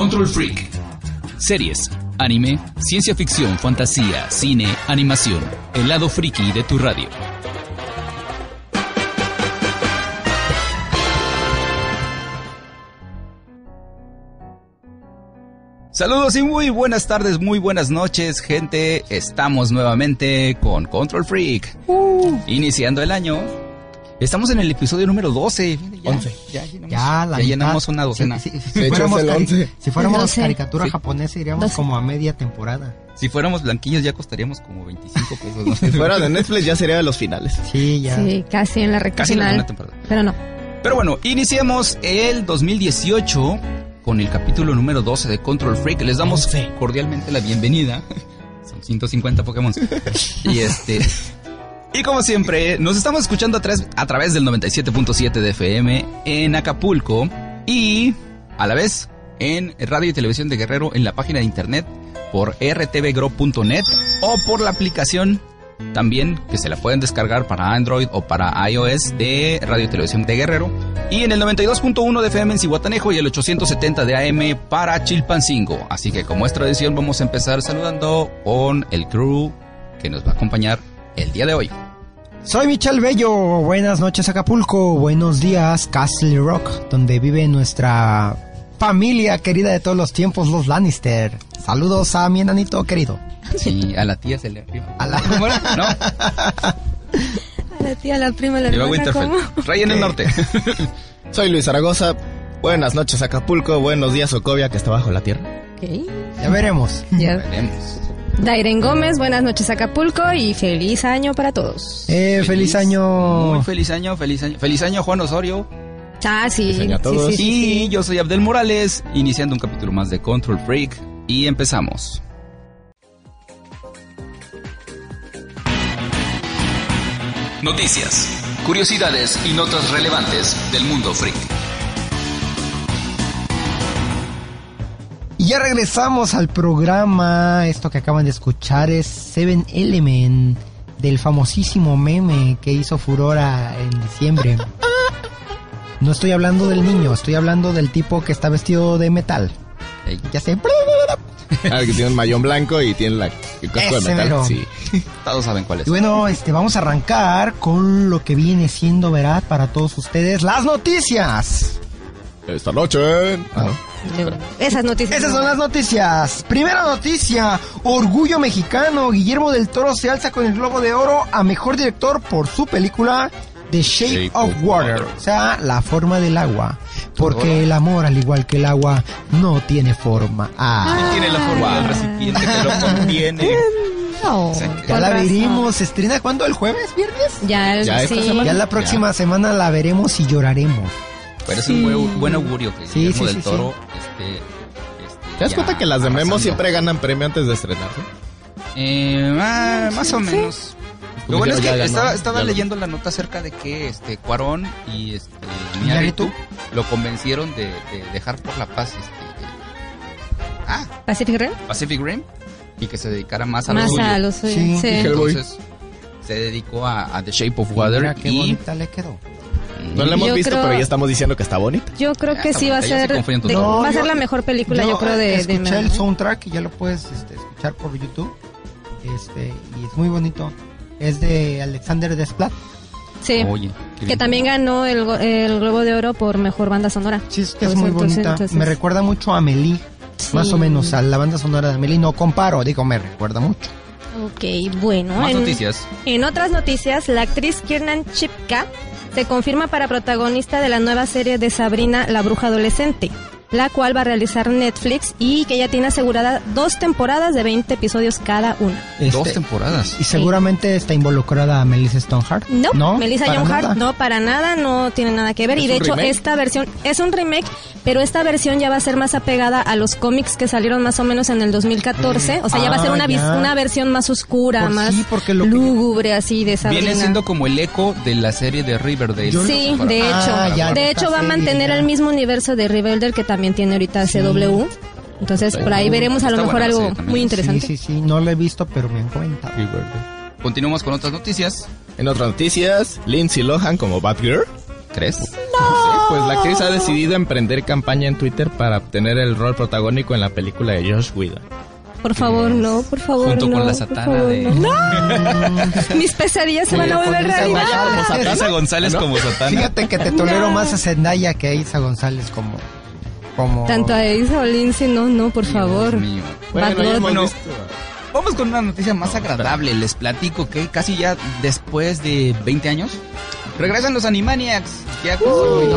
Control Freak. Series, anime, ciencia ficción, fantasía, cine, animación. El lado friki de tu radio. Saludos y muy buenas tardes, muy buenas noches, gente. Estamos nuevamente con Control Freak. Iniciando el año. Estamos en el episodio número 12. Ya, 11. Ya, llenamos, Ya, la ya llenamos una docena. Si, fuéramos, el cari- 11. si fuéramos caricatura Sí. japonesa, iríamos como a media temporada. Si fuéramos blanquillos ya costaríamos como 25 pesos. ¿no? Si fuera de Netflix ya sería de los finales. Sí, ya. Sí, casi en la recta Casi en la temporada. Pero no. Pero bueno, iniciemos el 2018 con el capítulo número 12 de Control Freak. Les damos cordialmente la bienvenida. Son 150 Pokémon. y este. Y como siempre, nos estamos escuchando a, través- a través del 97.7 de FM en Acapulco y a la vez en Radio y Televisión de Guerrero en la página de internet por rtvgro.net o por la aplicación también que se la pueden descargar para Android o para iOS de Radio y Televisión de Guerrero y en el 92.1 de FM en Cihuatanejo y el 870 de AM para Chilpancingo. Así que como es tradición vamos a empezar saludando con el crew que nos va a acompañar el día de hoy. Soy Michel Bello. Buenas noches, Acapulco. Buenos días, Castle Rock, donde vive nuestra familia querida de todos los tiempos, los Lannister. Saludos a mi enanito querido. Sí, a la tía se le arriba. A la- ¿Cómo era? No, A la tía, la prima, la hermana, ¿cómo? Winterfell. Rey en el norte. Soy Luis Zaragoza. Buenas noches Acapulco, buenos días Ocovia que está bajo la tierra. Ok, Ya veremos. ya. Veremos. Dairen Gómez, buenas noches Acapulco y feliz año para todos. Eh, feliz, año. Muy feliz año, feliz año. Feliz año, Juan Osorio. Ah, sí. Feliz año a sí, todos. sí, sí, Y sí. yo soy Abdel Morales, iniciando un capítulo más de Control Freak. Y empezamos. Noticias, curiosidades y notas relevantes del mundo freak. Ya regresamos al programa. Esto que acaban de escuchar es Seven Element del famosísimo meme que hizo furora en diciembre. No estoy hablando del niño, estoy hablando del tipo que está vestido de metal. Ya sé. Ah, que tiene un mayón blanco y tiene la, el casco de metal. Sí. todos saben cuál es. Y bueno, este, vamos a arrancar con lo que viene siendo, ¿verdad? Para todos ustedes, las noticias. Esta noche. Ah, no. Esas noticias. Esas son las noticias. Primera noticia, Orgullo Mexicano. Guillermo del Toro se alza con el Globo de Oro a Mejor Director por su película The Shape, Shape of, of Water. Water. O sea, la forma del agua. Porque el amor, al igual que el agua, no tiene forma. Ah. Y tiene la forma del recipiente que lo contiene. No, Sí. Ya la razón. veremos. ¿Se estrena cuándo? ¿El jueves? ¿Viernes? Ya, Ya esta sí. semana. Ya la próxima semana la veremos y lloraremos. Pero es un buen, buen augurio que Sí, Guillermo sí, del sí, Toro este, este, ¿Te das cuenta que las de Memo siempre ganan premio antes de estrenarse? Eh, ah, más o menos. Lo bueno es que ganó, estaba, estaba leyendo la nota acerca de que este Cuarón y este Iñárritu. Lo convencieron de, de dejar por la paz este de- ah, Pacific Rim. Pacific Rim y que se dedicara más a lo Más suyo. a. Sí. Sí. Entonces se dedicó a, a The Shape of Water Mira qué y bonita le quedó. No la hemos Yo visto, creo- pero ya estamos diciendo que está bonita. Yo creo que sí va a se ser. de- va a ser la mejor película, yo, creo, de. escuché de el soundtrack y ya lo puedes este, escuchar por YouTube. Este, y es muy bonito. Es de Alexander Desplat. Sí. Oye, Que también ganó el, go- el Globo de Oro por mejor banda sonora. Sí, es que es muy entonces- bonita. entonces- Me recuerda mucho a Amelie. Más o menos a la banda sonora de Amelie. No comparo, digo, me recuerda mucho. Ok, bueno. más en, noticias. en otras noticias, la actriz Kiernan Chipka se confirma para protagonista de la nueva serie de Sabrina, la bruja adolescente, la cual va a realizar Netflix y que ya tiene asegurada dos temporadas de 20 episodios cada una. Dos Este, temporadas. y seguramente está involucrada Melissa Stoneheart. No, Melissa para Joan Hart nada. no para nada, no tiene nada que ver. ¿Es y de hecho, remake? esta versión es un remake, pero esta versión ya va a ser más apegada a los cómics que salieron más o menos en el 2014. O sea, ya va a ser Ah, una, una versión más oscura, Por- más sí, porque lo que- lúgubre, así de Sabrina. Viene siendo como el eco de la serie de Riverdale. Yo Sí, de hecho. Ah, ya, de hecho, va a mantener ya. el mismo universo de Riverdale que también tiene ahorita Sí. CW. Entonces, por ahí veremos a lo Está mejor la algo serie también. muy interesante. Sí, sí, sí. No lo he visto, pero me han comentado. Continuamos con otras noticias. En otras noticias, Lindsay Lohan como Batgirl. ¿Crees? No, pues la actriz ha decidido emprender campaña en Twitter para obtener el rol protagónico en la película de Josh Whedon. Por favor, no, por favor, Junto no. con la satana favor, de- no. ¡No! Mis pesadillas se van a volver realidad. González. Isa González ¿No? como Satana. Fíjate que te tolero más a Zendaya que a Isa González como... como... Tanto a Isa o Lindsay, no, no, por favor. Dios mío. Bueno, ya hemos visto. Vamos con una noticia más agradable. Les platico que casi ya después de 20 años regresan los Animaniacs. Ya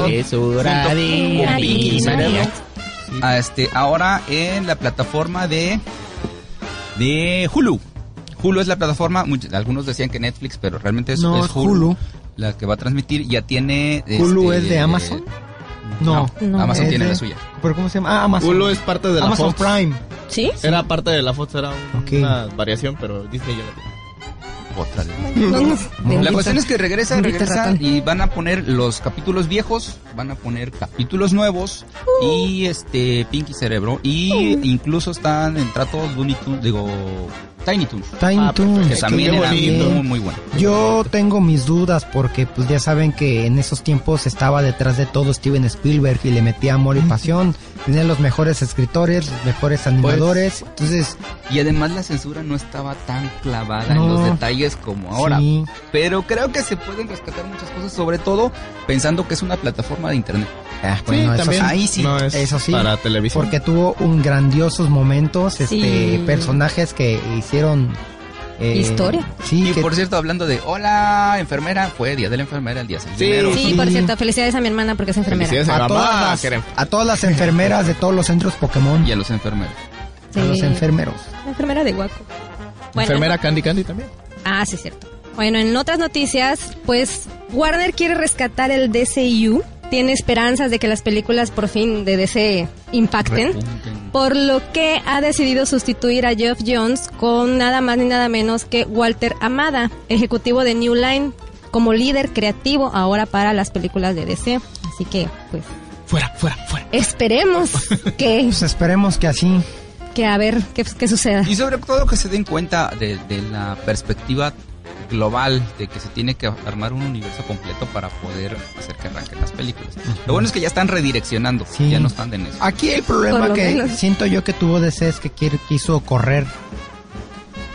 Es hora de a este ahora en la plataforma de de Hulu. Hulu es la plataforma, muchos- algunos decían que Netflix, pero realmente es, No, es es Hulu. la que va a transmitir. Ya tiene. ¿Hulu este, es de Amazon? No. No. Amazon tiene de- la suya. ¿Pero cómo se llama? Ah, Amazon. Hulu es parte de la Amazon Fox. Prime. ¿Sí? Era parte de la Fox, era un- una variación, pero Disney ya la tiene. Otra vez. No, no. La cuestión es que regresa, Bendito regresa y van a poner los capítulos viejos, van a poner capítulos nuevos y este Pinky Cerebro y incluso están en trato Looney Tunes, digo Tiny Toons, Tiny Ah, Toons. que también era muy muy bueno. Yo tengo mis dudas porque pues ya saben que en esos tiempos estaba detrás de todo Steven Spielberg y le metía amor y pasión. Tenía los mejores escritores, los mejores animadores. Entonces, Y además la censura no estaba tan clavada No. en los detalles como ahora. sí. Pero creo que se pueden rescatar muchas cosas, sobre todo pensando que es una plataforma de internet. Ah, bueno, eso sí. Ahí sí. No es Eso sí. para televisión. Porque tuvo un grandiosos momentos, este, personajes que hicieron eh, Historia. Sí, Y que- por cierto, hablando de hola enfermera, fue Día de la Enfermera el día 6 de Sí. enero. Sí, Sí. por cierto, felicidades a mi hermana porque es enfermera. A a, todas las, a todas las enfermeras de todos los centros Pokémon. Y a los enfermeros. Sí. A los enfermeros. La enfermera de Guaco. Bueno, enfermera Candy Candy también. Ah, sí, cierto. Bueno, en otras noticias, pues Warner quiere rescatar el DCU. Tiene esperanzas de que las películas por fin de DC impacten. Repunten. Por lo que ha decidido sustituir a Geoff Jones con nada más ni nada menos que Walter Amada, ejecutivo de New Line, como líder creativo ahora para las películas de DC. Así que, pues, Fuera, fuera, fuera. esperemos que, Pues esperemos que así. que a ver qué, qué suceda. Y sobre todo que se den cuenta de, de la perspectiva global de que se tiene que armar un universo completo para poder hacer que arranquen las películas. Lo bueno es que ya están redireccionando, Sí. ya no están en eso. Aquí el problema que menos. siento yo que tuvo DC es que quiso correr.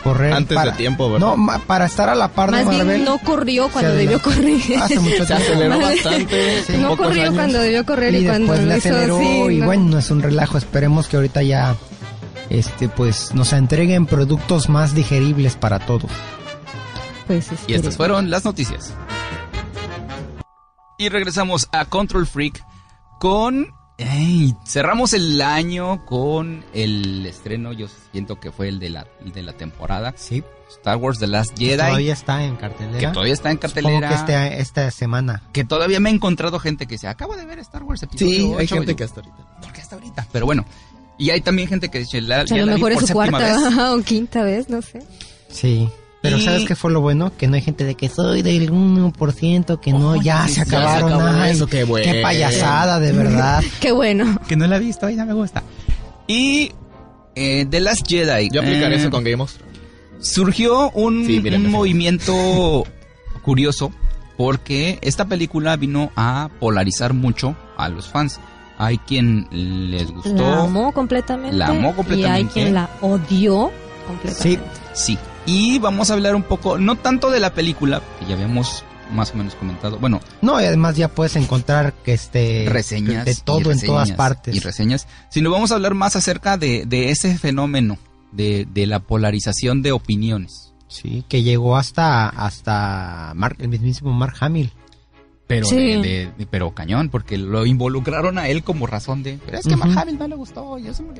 Correr. Antes para- de tiempo, ¿verdad? No, ma- para estar a la par de Más Marvel. bien no corrió cuando debió correr. Hace mucho Se tiempo. aceleró bastante. Sí. no corrió años. cuando debió correr y, y cuando después lo le hizo aceleró sí, y no. bueno, no es un relajo. Esperemos que ahorita ya este pues nos entreguen productos más digeribles para todos. Pues, Y estas fueron las noticias. Y regresamos a Control Freak con... Cerramos el año con el estreno, yo siento que fue el de la, el de la temporada. Sí. Star Wars The Last Jedi. Todavía está en cartelera. que todavía está en cartelera. que este- esta semana. que todavía me he encontrado gente que dice, acabo de ver Star Wars episodio Sí, hay 8", gente que hasta ahorita. ¿Por qué hasta ahorita? Pero bueno. Y hay también gente que dice, la, A ya lo la vi mejor es su cuarta vez. o quinta vez, no sé. Sí. Pero Y- ¿sabes qué fue lo bueno? Que no hay gente de que soy del 1%, que no, Oye, ya sí, se ya se acabaron. acabó ay, eso, qué bueno. Qué payasada, de verdad. Qué bueno. Que no la he visto y no me gusta. Y eh, The Last Jedi. Yo aplicaré eh, eso con Game of Thrones. Surgió un, Sí, un movimiento curioso porque esta película vino a polarizar mucho a los fans. Hay quien les gustó. La amó completamente. La amó Y hay completamente. quien la odió completamente. Sí. Y vamos a hablar un poco, no tanto de la película, que ya habíamos más o menos comentado. Bueno, No, y además ya puedes encontrar que este reseñas. de todo en todas partes. Y reseñas. Sino vamos a hablar más acerca de, de ese fenómeno, de, de la polarización de opiniones. Sí, que llegó hasta hasta Mark- el mismísimo Mark Hamill. Pero, Sí. de, de- de- pero cañón, porque lo involucraron a él como razón de. Pero es que a Mark. Hamill no le gustó. Y eso me-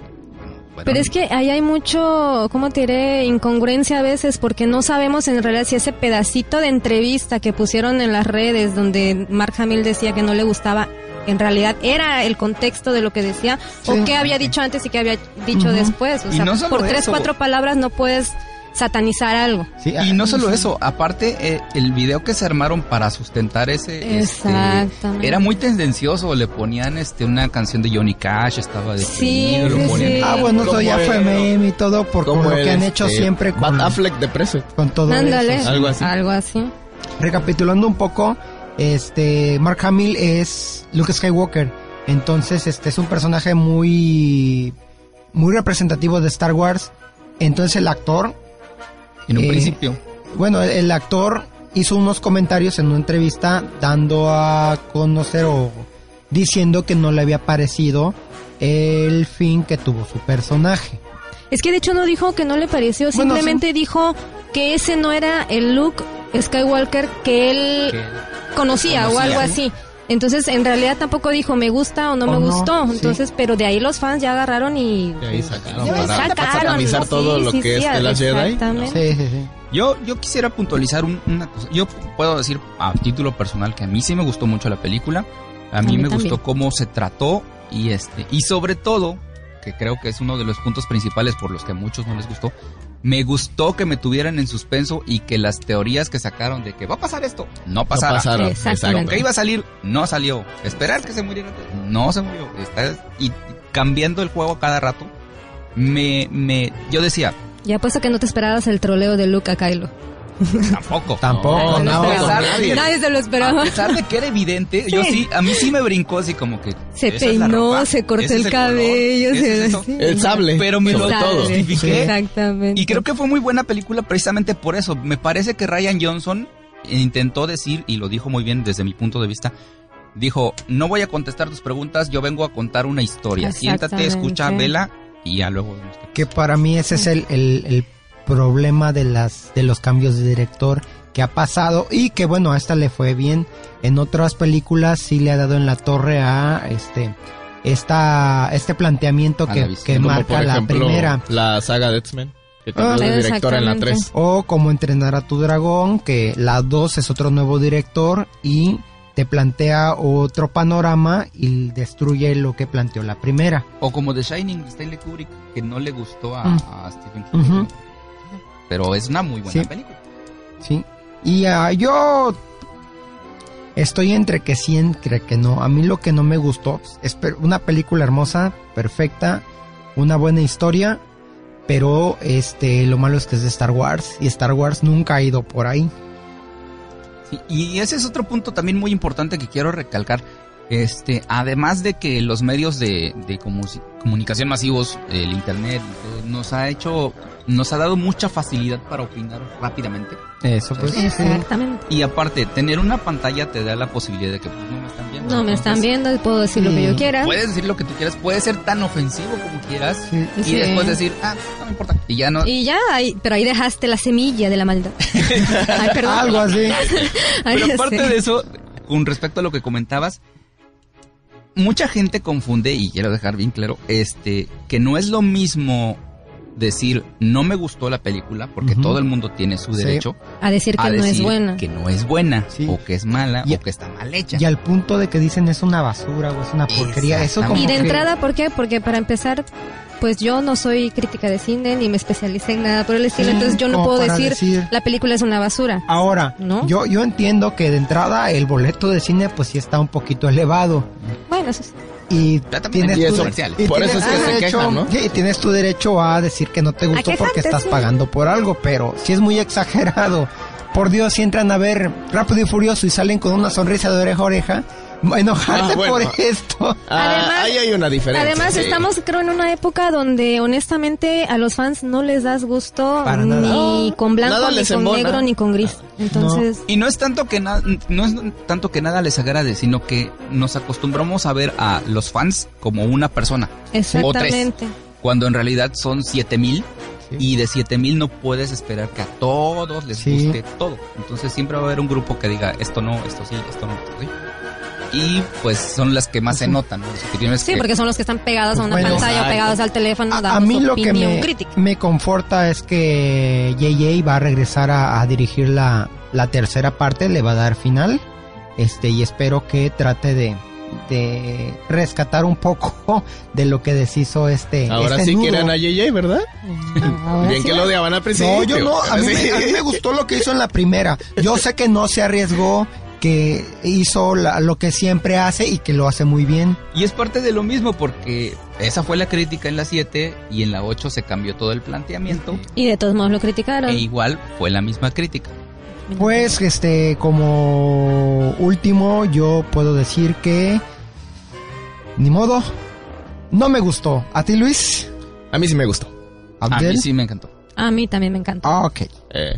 Bueno, Pero es que ahí hay mucho, ¿cómo te diré? Incongruencia a veces porque no sabemos en realidad si ese pedacito de entrevista que pusieron en las redes donde Mark Hamill decía que no le gustaba, en realidad era el contexto de lo que decía Sí. o qué había dicho antes y qué había dicho después. O sea, no por tres, eso. cuatro palabras no puedes satanizar algo. Sí, Y no solo sí. eso, aparte eh, el video que se armaron para sustentar ese este, Exactamente. era muy tendencioso, le ponían este una canción de Johnny Cash, estaba Sí, detenido, lo sí, ponían- sí. Ah, bueno, eso ya fue meme y todo por lo que han hecho este, siempre con, Bat Affleck de preso. con todo Ándale. eso. Algo así. Algo así. Recapitulando un poco, este Mark Hamill es Luke Skywalker. Entonces, este es un personaje muy muy representativo de Star Wars. Entonces el actor En un Eh, principio. bueno, el, el actor hizo unos comentarios en una entrevista dando a conocer o diciendo que no le había parecido el fin que tuvo su personaje. Es que de hecho no dijo que no le pareció, Bueno, simplemente dijo que ese no era el look Skywalker que él que- conocía, o algo así. Entonces, en realidad tampoco dijo me gusta o no O me no, gustó. sí. Entonces, pero de ahí los fans ya agarraron y De ahí sacaron Ya para sacaron, satanizar sí, todo lo sí, que sí, es The Last Jedi. exactamente. Sí, sí, sí. Yo, yo quisiera puntualizar un- una cosa. Yo puedo decir a título personal que a mí sí me gustó mucho la película. A mí, mí me también. gustó cómo se trató y este y sobre todo que creo que es uno de los puntos principales por los que a muchos no les gustó. Me gustó que me tuvieran en suspenso y que las teorías que sacaron de que va a pasar esto no pasara. pasaron, que iba a salir no salió. Esperar que se muriera no se murió. Está y cambiando el juego cada rato. Me, me, yo decía, Y apuesto que no te esperabas el troleo de Luke a Kylo. Tampoco. Tampoco, no, a no, pesar nadie. se lo A esperaba. pesar de que era evidente, yo sí, a mí sí me brincó así como que. Se ¿esa es la peinó, se cortó ¿Ese es el cabello, ¿Ese se- es sí. El sable. Pero me lo sobre todo. Sale. justifiqué. Exactamente. Y creo que fue muy buena película precisamente por eso. Me parece que Ryan Johnson intentó decir, y lo dijo muy bien desde mi punto de vista, dijo, no voy a contestar tus preguntas, yo vengo a contar una historia. Siéntate, escucha, vela y ya luego Que para mí ese es el, el- el problema de las de los cambios de director que ha pasado y que bueno a esta le fue bien en otras películas sí le ha dado en la torre a este esta este planteamiento A que, que marca por la primera La saga de X-Men. Que Ah, en la exactamente. 3. o como entrenar a tu dragón que la 2 es otro nuevo director y te plantea otro panorama y destruye lo que planteó la primera O como The Shining de Stanley Kubrick, que no le gustó a, Mm. a Stephen King. Pero es una muy buena Sí. película. Sí. Y ah, yo estoy entre que sí, entre que no. A mí lo que no me gustó es per- una película hermosa, perfecta, una buena historia, pero este lo malo es que es de Star Wars y Star Wars nunca ha ido por ahí. Sí, y ese es otro punto también muy importante que quiero recalcar. Este, además de que los medios de, de comunicación masivos, el internet, y nos ha hecho, nos ha dado mucha facilidad para opinar rápidamente. Eso pues. Exactamente. Y aparte, tener una pantalla te da la posibilidad de que pues, no me están viendo. No me están viendo, puedo decir lo que yo quiera. Puedes decir lo que tú quieras, puede ser tan ofensivo como quieras. Sí. Y Sí. después decir, ah, no me importa. Y ya no. Y ya, ahí, pero ahí dejaste la semilla de la maldad. Ay, perdón. Algo así. Ay, Pero aparte sé. de eso, con respecto a lo que comentabas, mucha gente confunde, y quiero dejar bien claro, este, que no es lo mismo decir no me gustó la película, porque todo el mundo tiene su Sí. derecho A decir que a no es buena. que no es buena, Sí. o que es mala, Y- o que está mal hecha. Y al punto de que dicen es una basura o es una porquería. Eso como Y de que- entrada, ¿por qué? Porque para empezar, pues yo no soy crítica de cine ni me especialicé en nada por el estilo, Sí, entonces yo no puedo decir, decir- la película es una basura. Ahora, ¿No? yo, yo entiendo que de entrada el boleto de cine pues sí está un poquito elevado. Bueno, eso es- y tienes tu, y Por tienes eso es que tu se derecho, quejan, ¿no? sí, y tienes tu derecho a decir que no te gustó porque estás sí. pagando por algo, pero si es muy exagerado. Por Dios, si entran a ver Rápido y Furioso y salen con una sonrisa de oreja a oreja, enojarte Ah, bueno. por esto. Ah, Además- ahí hay una diferencia. Además, sí. estamos, creo, en una época donde honestamente a los fans no les das gusto Para nada. ni con blanco, Nada ni con embona. negro, ni con gris. Entonces, Y no es tanto que nada, no es tanto que nada les agrade, sino que nos acostumbramos a ver a los fans como una persona, exactamente. cuando en realidad son 7000 Sí. y de 7000 no puedes esperar que a todos les Sí. guste todo. Entonces siempre va a haber un grupo que diga esto no, esto sí, esto no, esto sí. Y pues son las que más se notan, ¿no? Las Sí, que- porque son los que están pegados a una Bueno, pantalla o exacto. pegados al teléfono A, a dando mí lo que opinión me, crítica. me conforta es que JJ va a regresar a, a dirigir la, la tercera parte, le va a dar final. Este, y espero que trate de, de rescatar un poco de lo que deshizo este. Ahora este sí nudo. quieren a JJ, ¿verdad? Ahora Bien sí. que lo odiaban al principio. No, yo no, a mí, me, a mí me gustó lo que hizo en la primera. Yo sé que no se arriesgó, que hizo la- lo que siempre hace y que lo hace muy bien. Y es parte de lo mismo porque esa fue la crítica en la 7 y en la 8 se cambió todo el planteamiento Y de todos modos lo criticaron. e igual fue la misma crítica. Pues, este, como último, yo puedo decir que. Ni modo. No me gustó. ¿A ti, Luis? A mí sí me gustó. A mí sí me encantó. A mí también me encanta. Ah, ok. Eh,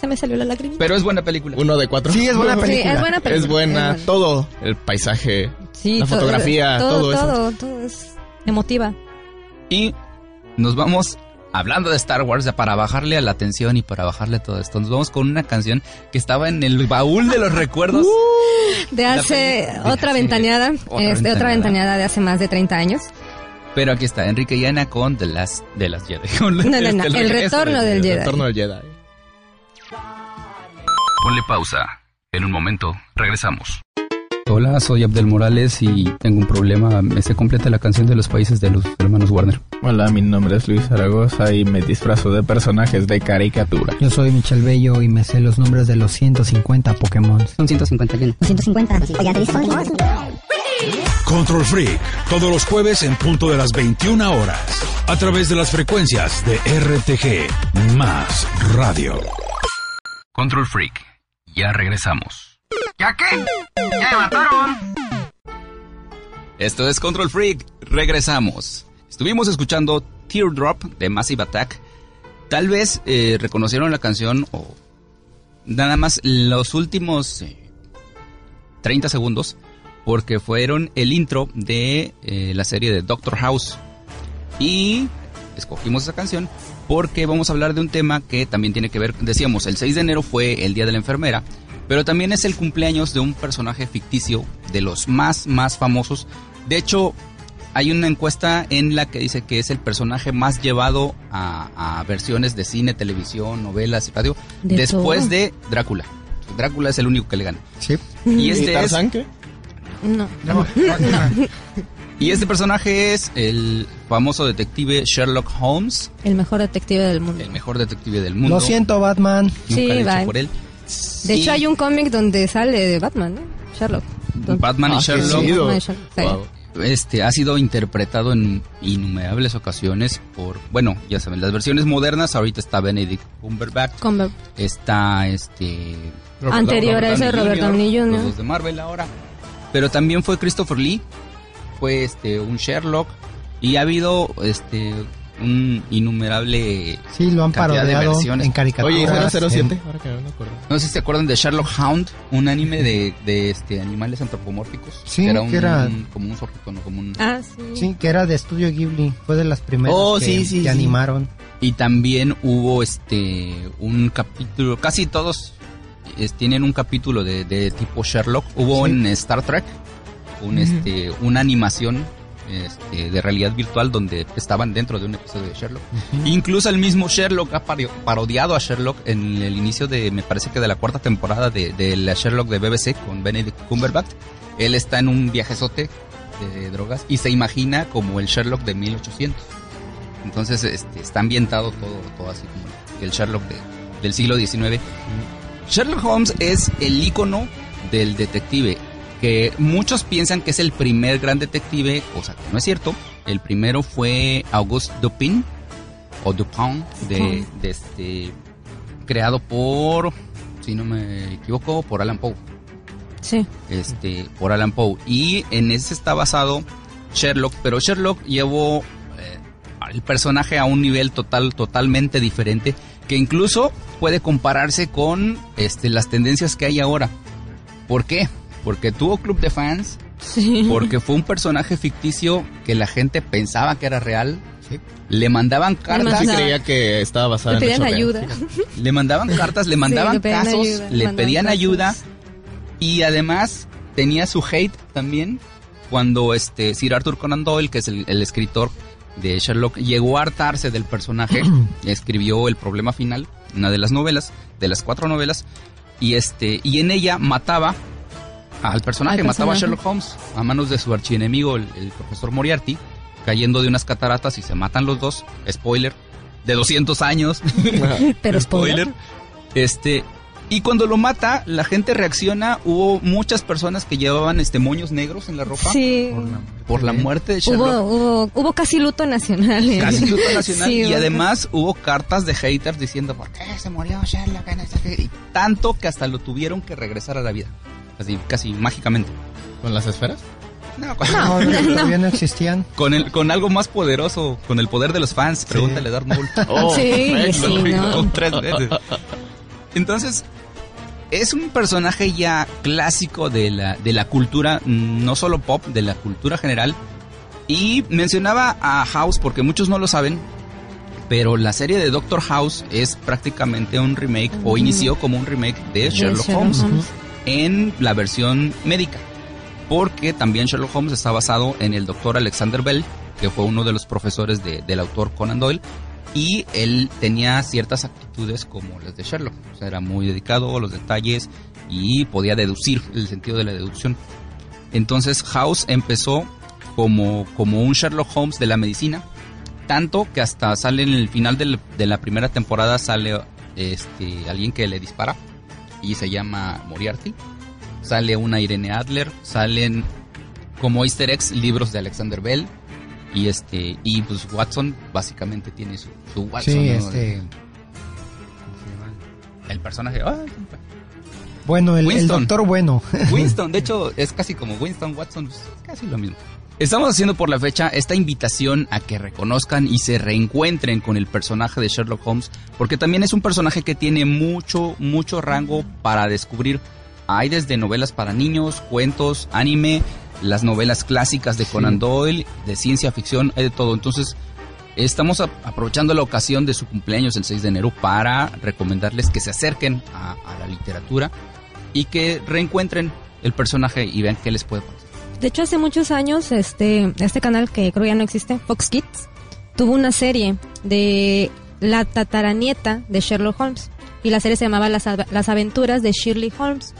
Se me salió la lágrima. Pero es buena película. uno de cuatro. Sí, es buena Sí, película. es buena película. Es buena. es Todo. El paisaje. Sí, la todo- fotografía, todo eso. Todo, todo es emotiva. Y nos vamos, hablando de Star Wars, ya para bajarle a la atención y para bajarle todo esto, nos vamos con una canción que estaba en el baúl de los recuerdos. De La hace de otra hace- ventaneada, otra este, ventaneada. otra ventaneada de hace más de 30 años. Pero aquí está, Enrique y Ana con The Last de las Jedi. Con No, no, no, este, el retorno de- del El Jedi. retorno del Jedi. Ponle pausa. En un momento, regresamos. Hola, soy Abdel Morales y tengo un problema. Me sé completa la canción de los países de los hermanos Warner. Hola, mi nombre es Luis Zaragoza y me disfrazo de personajes de caricatura. Yo soy Michel Bello y me sé los nombres de los 150 Pokémon. Son 151. 250. Oigan, ¿te dijo? Control Freak, todos los jueves en punto de las 21 horas, a través de las frecuencias de RTG más radio. Control Freak. Ya regresamos. ¿Ya qué? ¡Ya me mataron! Esto es Control Freak. Regresamos. Estuvimos escuchando Teardrop de Massive Attack. Tal vez eh, reconocieron la canción o nada más los últimos eh, 30 segundos porque fueron el intro de eh, la serie de Doctor House. Y escogimos esa canción porque vamos a hablar de un tema que también tiene que ver, decíamos, el 6 de enero fue el Día de la Enfermera, pero también es el cumpleaños de un personaje ficticio de los más, más famosos. De hecho, hay una encuesta en la que dice que es el personaje más llevado a, a versiones de cine, televisión, novelas y radio, De después todo. de Drácula. Drácula es el único que le gana. Sí. Y ¿Y este es Tarzán qué? No. Y este personaje es el famoso detective Sherlock Holmes, El mejor detective del mundo. el mejor detective del mundo. Lo siento, Batman. Nunca Sí, he hecho por él. De Y hecho, hay un cómic donde sale de Batman, ¿no? Sherlock. Donde- Batman y Ah, qué Sherlock chido. Batman y Sherlock, sí. Wow. este, ha sido interpretado en innumerables ocasiones por, bueno, ya saben, las versiones modernas, ahorita está Benedict Cumberbatch, Con- está este... Anterior a ese, Robert Downey Jr. Los dos de Marvel ahora. Pero también fue Christopher Lee, fue este, un Sherlock, y ha habido este un innumerable Sí, lo han Cantidad de parodiado versiones. en caricaturas. Oye, ¿y en- 007? Ahora que no me acuerdo. No sé si se acuerdan de Sherlock Hound, un anime de, de este animales antropomórficos. Sí, que era un, que era- como un zorrito, ¿no? Como un... Ah, sí. Sí, que era de Estudio Ghibli. Fue de las primeras Oh, que, sí, sí, que sí. animaron. Y también hubo este un capítulo, casi todos es- tienen un capítulo de, de tipo Sherlock. Hubo Sí. en Star Trek un este una animación este, de realidad virtual donde estaban dentro de un episodio de Sherlock. Incluso el mismo Sherlock ha parodiado a Sherlock en el inicio de, me parece que de la cuarta temporada de, de la Sherlock de BBC con Benedict Cumberbatch. Él está en un viajezote de drogas y se imagina como el Sherlock de 1800. Entonces este, está ambientado todo, todo así como el Sherlock de- del siglo XIX. Sherlock Holmes es el icono del detective, que muchos piensan que es el primer gran detective, cosa que no es cierto. El primero fue Auguste Dupin, o Dupin, de, de este, creado por, si no me equivoco, por Alan Poe Sí. este, por Alan Poe. Y en ese está basado Sherlock, pero Sherlock llevó eh, al personaje a un nivel total, totalmente diferente, que incluso puede compararse con este, las tendencias que hay ahora. ¿Por qué? Porque tuvo club de fans, Sí. porque fue un personaje ficticio que la gente pensaba que era real. Le mandaban cartas, Sí creía que estaba basada Le en pedían real. ayuda. le mandaban cartas, le mandaban le pedían casos, ayuda, le pedían casos. ayuda y además tenía su hate también cuando este Sir Arthur Conan Doyle, que es el, el escritor de Sherlock, llegó a hartarse del personaje, escribió El problema final, una de las novelas, de las cuatro novelas, y este y en ella mataba al personaje, Al mataba a. Sherlock Holmes a manos de su archienemigo, el, el profesor Moriarty, cayendo de unas cataratas y se matan los dos. Spoiler, de 200 años. Pero spoiler. Este, Y cuando lo mata, la gente reacciona. Hubo muchas personas que llevaban este moños negros en la ropa. Sí. Por la, por la muerte de Sherlock. Hubo, hubo, hubo casi luto nacional. ¿eh? Casi luto nacional. Sí, y además hubo cartas de haters diciendo, ¿por qué se murió Sherlock? No sé qué?". Y tanto que hasta lo tuvieron que regresar a la vida. Así, casi mágicamente. ¿Con las esferas? No, con, No, no. todavía no existían. con el, con algo más poderoso, con el poder de los fans. Pregúntale a Darth Maul. Oh, Sí, sí, ¿no? Tres veces. Entonces, es un personaje ya clásico de la, de la cultura, no solo pop, de la cultura general. Y mencionaba a House porque muchos no lo saben, pero la serie de Doctor House es prácticamente un remake, o inició como un remake de De Sherlock, Holmes en la versión médica. Porque también Sherlock Holmes está basado en el doctor Alexander Bell, que fue uno de los profesores de- del autor Conan Doyle. Y él tenía ciertas actitudes como las de Sherlock. O sea, era muy dedicado a los detalles y podía deducir el sentido de la deducción. Entonces House empezó como, como un Sherlock Holmes de la medicina. Tanto que hasta sale en el final de la primera temporada sale este, alguien que le dispara y se llama Moriarty. Sale una Irene Adler, salen como easter eggs libros de Alexander Bell y este y pues Watson básicamente tiene su, su Watson. Sí, ¿no? este. El personaje. ¡ay! Bueno, el, el Winston. doctor bueno. Winston, de hecho, es casi como Winston Watson, pues, casi lo mismo. Estamos haciendo por la fecha esta invitación a que reconozcan y se reencuentren con el personaje de Sherlock Holmes, porque también es un personaje que tiene mucho, mucho rango para descubrir. Hay desde novelas para niños, cuentos, anime, las novelas clásicas de Conan Doyle, de ciencia ficción, hay de todo. Entonces, estamos aprovechando la ocasión de su cumpleaños el 6 de enero para recomendarles que se acerquen a, a la literatura y que reencuentren el personaje y vean qué les puede parecer. De hecho, hace muchos años, este, este canal que creo ya no existe, Fox Kids, tuvo una serie de la tataranieta de Sherlock Holmes. Y la serie se llamaba Las, Las aventuras de Shirley Holmes.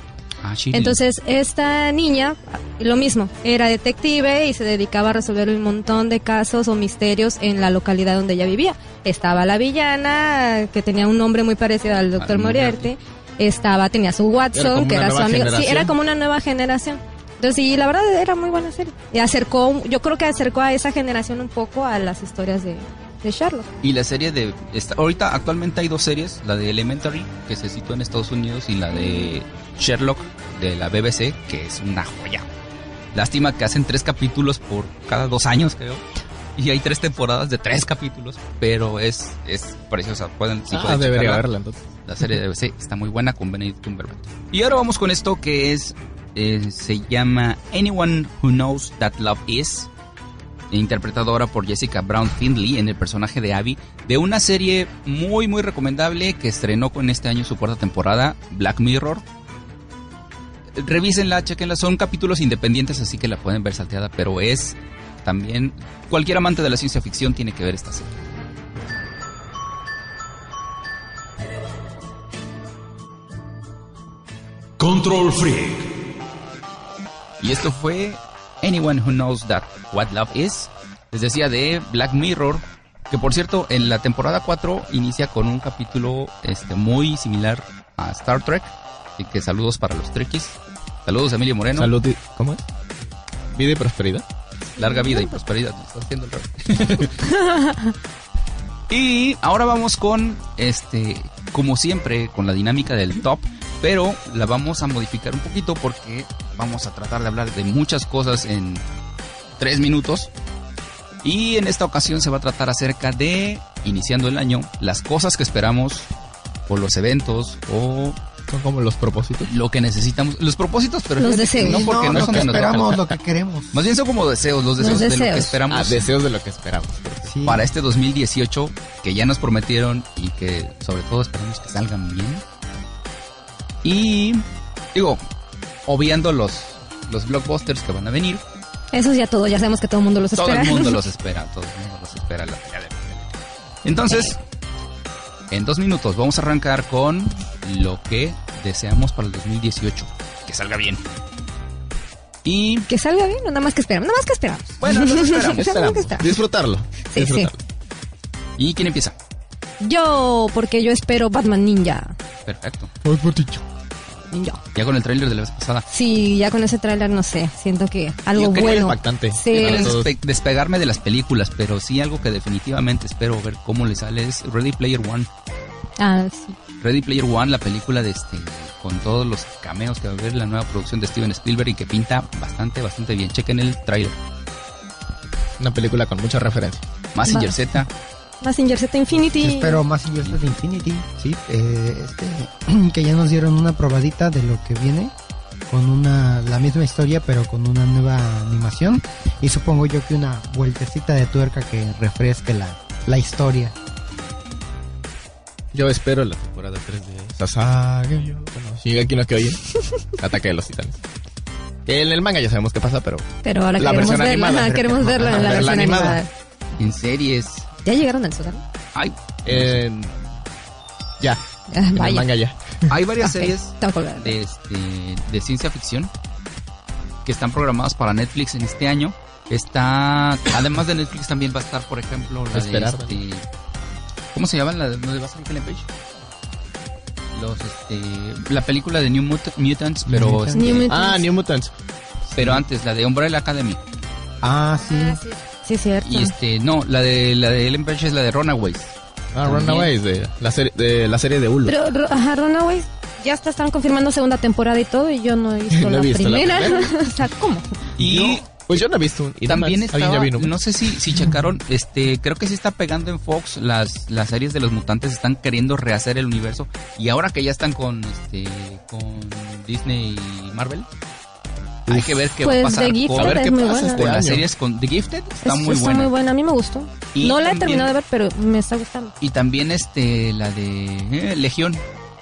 Ah. Entonces, esta niña, lo mismo, era detective y se dedicaba a resolver un montón de casos o misterios en la localidad donde ella vivía. Estaba la villana, que tenía un nombre muy parecido al. Al Moriarty. Estaba, tenía su Watson, que era su amigo. Sí, era como una nueva generación. Entonces, sí, la verdad era muy buena serie. Y acercó, yo creo que acercó a esa generación un poco a las historias de, de Sherlock. Y la serie de... esta- ahorita actualmente hay dos series, la de Elementary, que se sitúa en Estados Unidos, y la de Sherlock, de la BBC, que es una joya. Lástima que hacen tres capítulos por cada dos años, creo. Y hay tres temporadas de tres capítulos, pero es, es preciosa. Pueden, si ah, pueden debería checarla. verla entonces. La serie de BBC está muy buena con Benedict Cumberbatch. Y ahora vamos con esto que es eh, se llama Anyone Who Knows That Love Is, interpretado ahora por Jessica Brown Findlay en el personaje de Abby, de una serie muy muy recomendable que estrenó con este año su cuarta temporada, Black Mirror. Revísenla, chequenla, son capítulos independientes así que la pueden ver salteada, pero es también cualquier amante de la ciencia ficción tiene que ver esta serie. Control Freak. Y esto fue Anyone Who Knows That What Love Is. Les decía de Black Mirror. Que por cierto, en la temporada 4 inicia con un capítulo este, muy similar a Star Trek. Así que saludos para los Trekkies. Saludos Emilio Moreno. Salud y... ¿Cómo es? Vida y prosperidad. Larga vida y prosperidad. Estás haciendo el y ahora vamos con este, como siempre, con la dinámica del top. Pero la vamos a modificar un poquito porque vamos a tratar de hablar de muchas cosas en tres minutos. Y en esta ocasión se va a tratar acerca de, iniciando el año, las cosas que esperamos o los eventos o Son como los propósitos. lo que necesitamos. Los propósitos, pero Los deseos. no porque no, lo son que esperamos, lo que queremos. Más bien son como deseos, los deseos, Los de lo que deseos. esperamos Ah, deseos de lo que esperamos. Sí. para este 2018 que ya nos prometieron y que sobre todo esperamos que salgan bien. Y digo, obviando los, los blockbusters que van a venir, Eso ya todo, ya sabemos que todo el mundo los todo espera. el mundo los espera, todo el mundo los espera. la- Entonces, en dos minutos vamos a arrancar con lo que deseamos para el 2018. Que salga bien. Y Que salga bien, o nada más que esperamos. Nada más que esperamos. bueno, los esperamos. Esperamos. esperamos. Disfrutarlo. Sí, Disfrutarlo. ¿Y quién empieza? Yo, porque yo espero Batman Ninja. Perfecto. Ya. Ya con el tráiler de la vez pasada. Sí, ya con ese tráiler no sé, siento que algo Yo bueno. impactante. Sí. Despe- despegarme de las películas, pero sí algo que definitivamente espero ver cómo le sale es Ready Player One. Ah, sí. Ready Player One, la película de este con todos los cameos que va a haber la nueva producción de Steven Spielberg y que pinta bastante, bastante bien. Chequen el tráiler. Una película con mucha referencia. Massinger. Z. Massinger Z Infinity. Espero más Singers de Infinity, sí, eh, este, que ya nos dieron una probadita de lo que viene con una la misma historia pero con una nueva animación y supongo yo que una vueltecita de tuerca que refresque la, la historia. Yo espero la temporada 3 de Sasage. Bueno, Shingeki no Kyojin. Ataque de los titanes. En el manga ya sabemos qué pasa, pero Pero ahora La queremos versión verla, animada. ajá, queremos verla en la versión animada. animada. En series. ¿Ya llegaron al sótano? Hay, eh, ya. Ah, En el Vaya. manga ya. hay varias Ok, series tengo que verla. de, este, de ciencia ficción que están programadas para Netflix en este año. Está, además de Netflix también va a estar, por ejemplo, la Esperar, de este, ¿cómo se llama la de donde va a salir Ellen Page? Los, este, la película de New Mut- Mutants, pero, Mutants. este, New Mutants. Ah, New Mutants. pero antes la de Umbrella Academy Ah, sí. Ah, sí. Sí, es cierto. y este, no, la de la de Ellen Page es la de Runaways. Ah, También. Runaways de la serie de la serie de Hulu. Pero, ro- ajá, Runaways, ya hasta están confirmando segunda temporada y todo, y yo no he visto, No he la, primera. o sea, ¿cómo? Y Pues yo no he visto y también estaba, ya vino. no sé si, si checaron, este, creo que sí está pegando en Fox las, las series de los mutantes están queriendo rehacer el universo y ahora que ya están con, este, con Disney y Marvel, hay que ver qué Pues, va a pasar The Gifted con, a ver es qué muy pasa buena. este con las año. series con The Gifted, está Es- muy está buena. muy buena, a mí me gustó. Y no la he también- terminado de ver, pero me está gustando. Y también este, la de eh, Legión,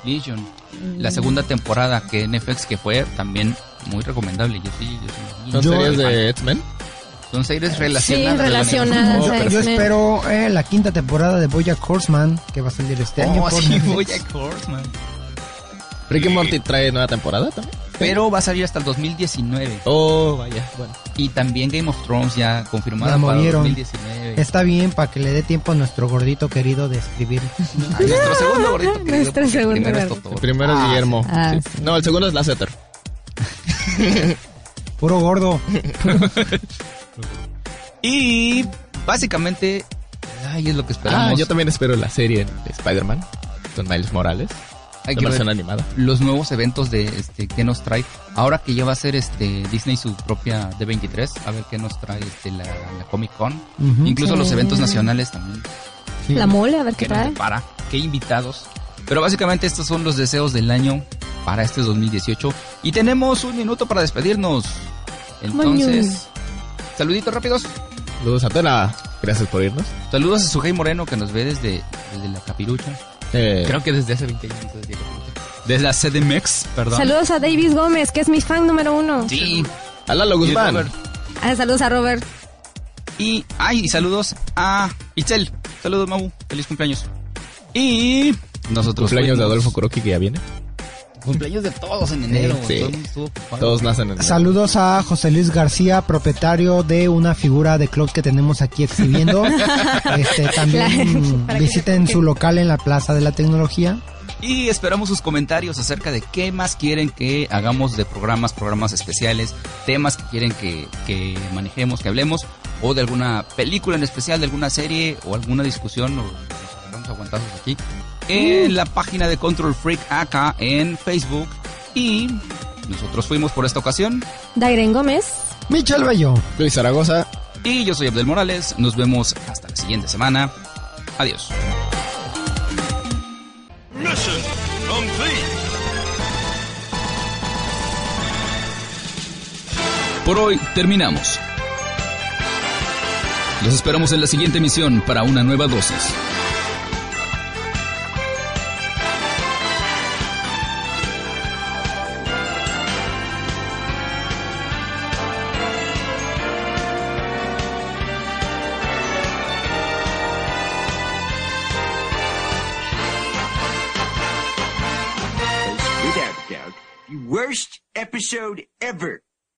Legion, Mm. la segunda temporada que en FX que fue también muy recomendable. Yo sí, yo sí. Son Yo- series de X-Men. Son series relacionadas. relacionadas. Oh, Yo espero eh, la quinta temporada de Bojack Horseman que va a salir este año. Oh, por sí. Bojack Horseman. Ricky Morty trae nueva temporada también. Pero va a salir hasta el 2019. Oh, vaya. Bueno. Y también Game of Thrones ya confirmada La para movieron. 2019. Está bien para que le dé tiempo a nuestro gordito querido de escribir. A nuestro segundo gordito querido, Nuestro porque el segundo primero es gordito. El primero es Ah, Guillermo. Ah, Sí. sí. No, el segundo es Lasseter. Puro gordo. Y básicamente, ay, es lo que esperamos. Ah, yo también espero la serie de Spider-Man con Miles Morales. Hay la que ver versión animada. los nuevos eventos de este que nos trae. Ahora que ya va a ser este Disney su propia D23, a ver qué nos trae este la, la Comic Con. Ujú. Incluso Sí. los eventos nacionales también. Sí. La mole, a ver qué ¿Qué nos trae. depara? ¿Qué invitados? Pero básicamente estos son los deseos del año para este 2018. Y tenemos un minuto para despedirnos. Entonces, saluditos rápidos. Saludos a Tela. Gracias por irnos. Saludos a Sujei Moreno que nos ve desde, desde la capirucha. Eh, Creo que desde hace 20 años. Desde, la Capirucha. Desde la CDMX, perdón. Saludos a Davis Gómez, que es mi fan número uno. Sí. a Lalo Guzmán. Ah, saludos a Robert. Y, ay, y saludos a Itzel. Saludos, Mau. Feliz cumpleaños. Y nosotros. Cumpleaños de Adolfo Kuroki que ya viene. Cumpleaños de todos en enero. Sí. Todo. Todos nacen en Saludos a José Luis García, propietario de una figura de club que tenemos aquí exhibiendo. este, también que visiten su local en la Plaza de la Tecnología. Y esperamos sus comentarios acerca de qué más quieren que hagamos de programas, programas especiales, temas que quieren que, que manejemos, que hablemos, o de alguna película en especial, de alguna serie, o alguna discusión, o nos agarramos aguantazos aquí, en la página de Control Freak acá en Facebook. Y nosotros fuimos por esta ocasión. Dairen Gómez. Michel Bello. Luis Zaragoza. Y yo soy Abdel Morales. Nos vemos hasta la siguiente semana. Adiós. Mission complete. Por hoy terminamos. Los esperamos en la siguiente misión para una nueva dosis. showed ever.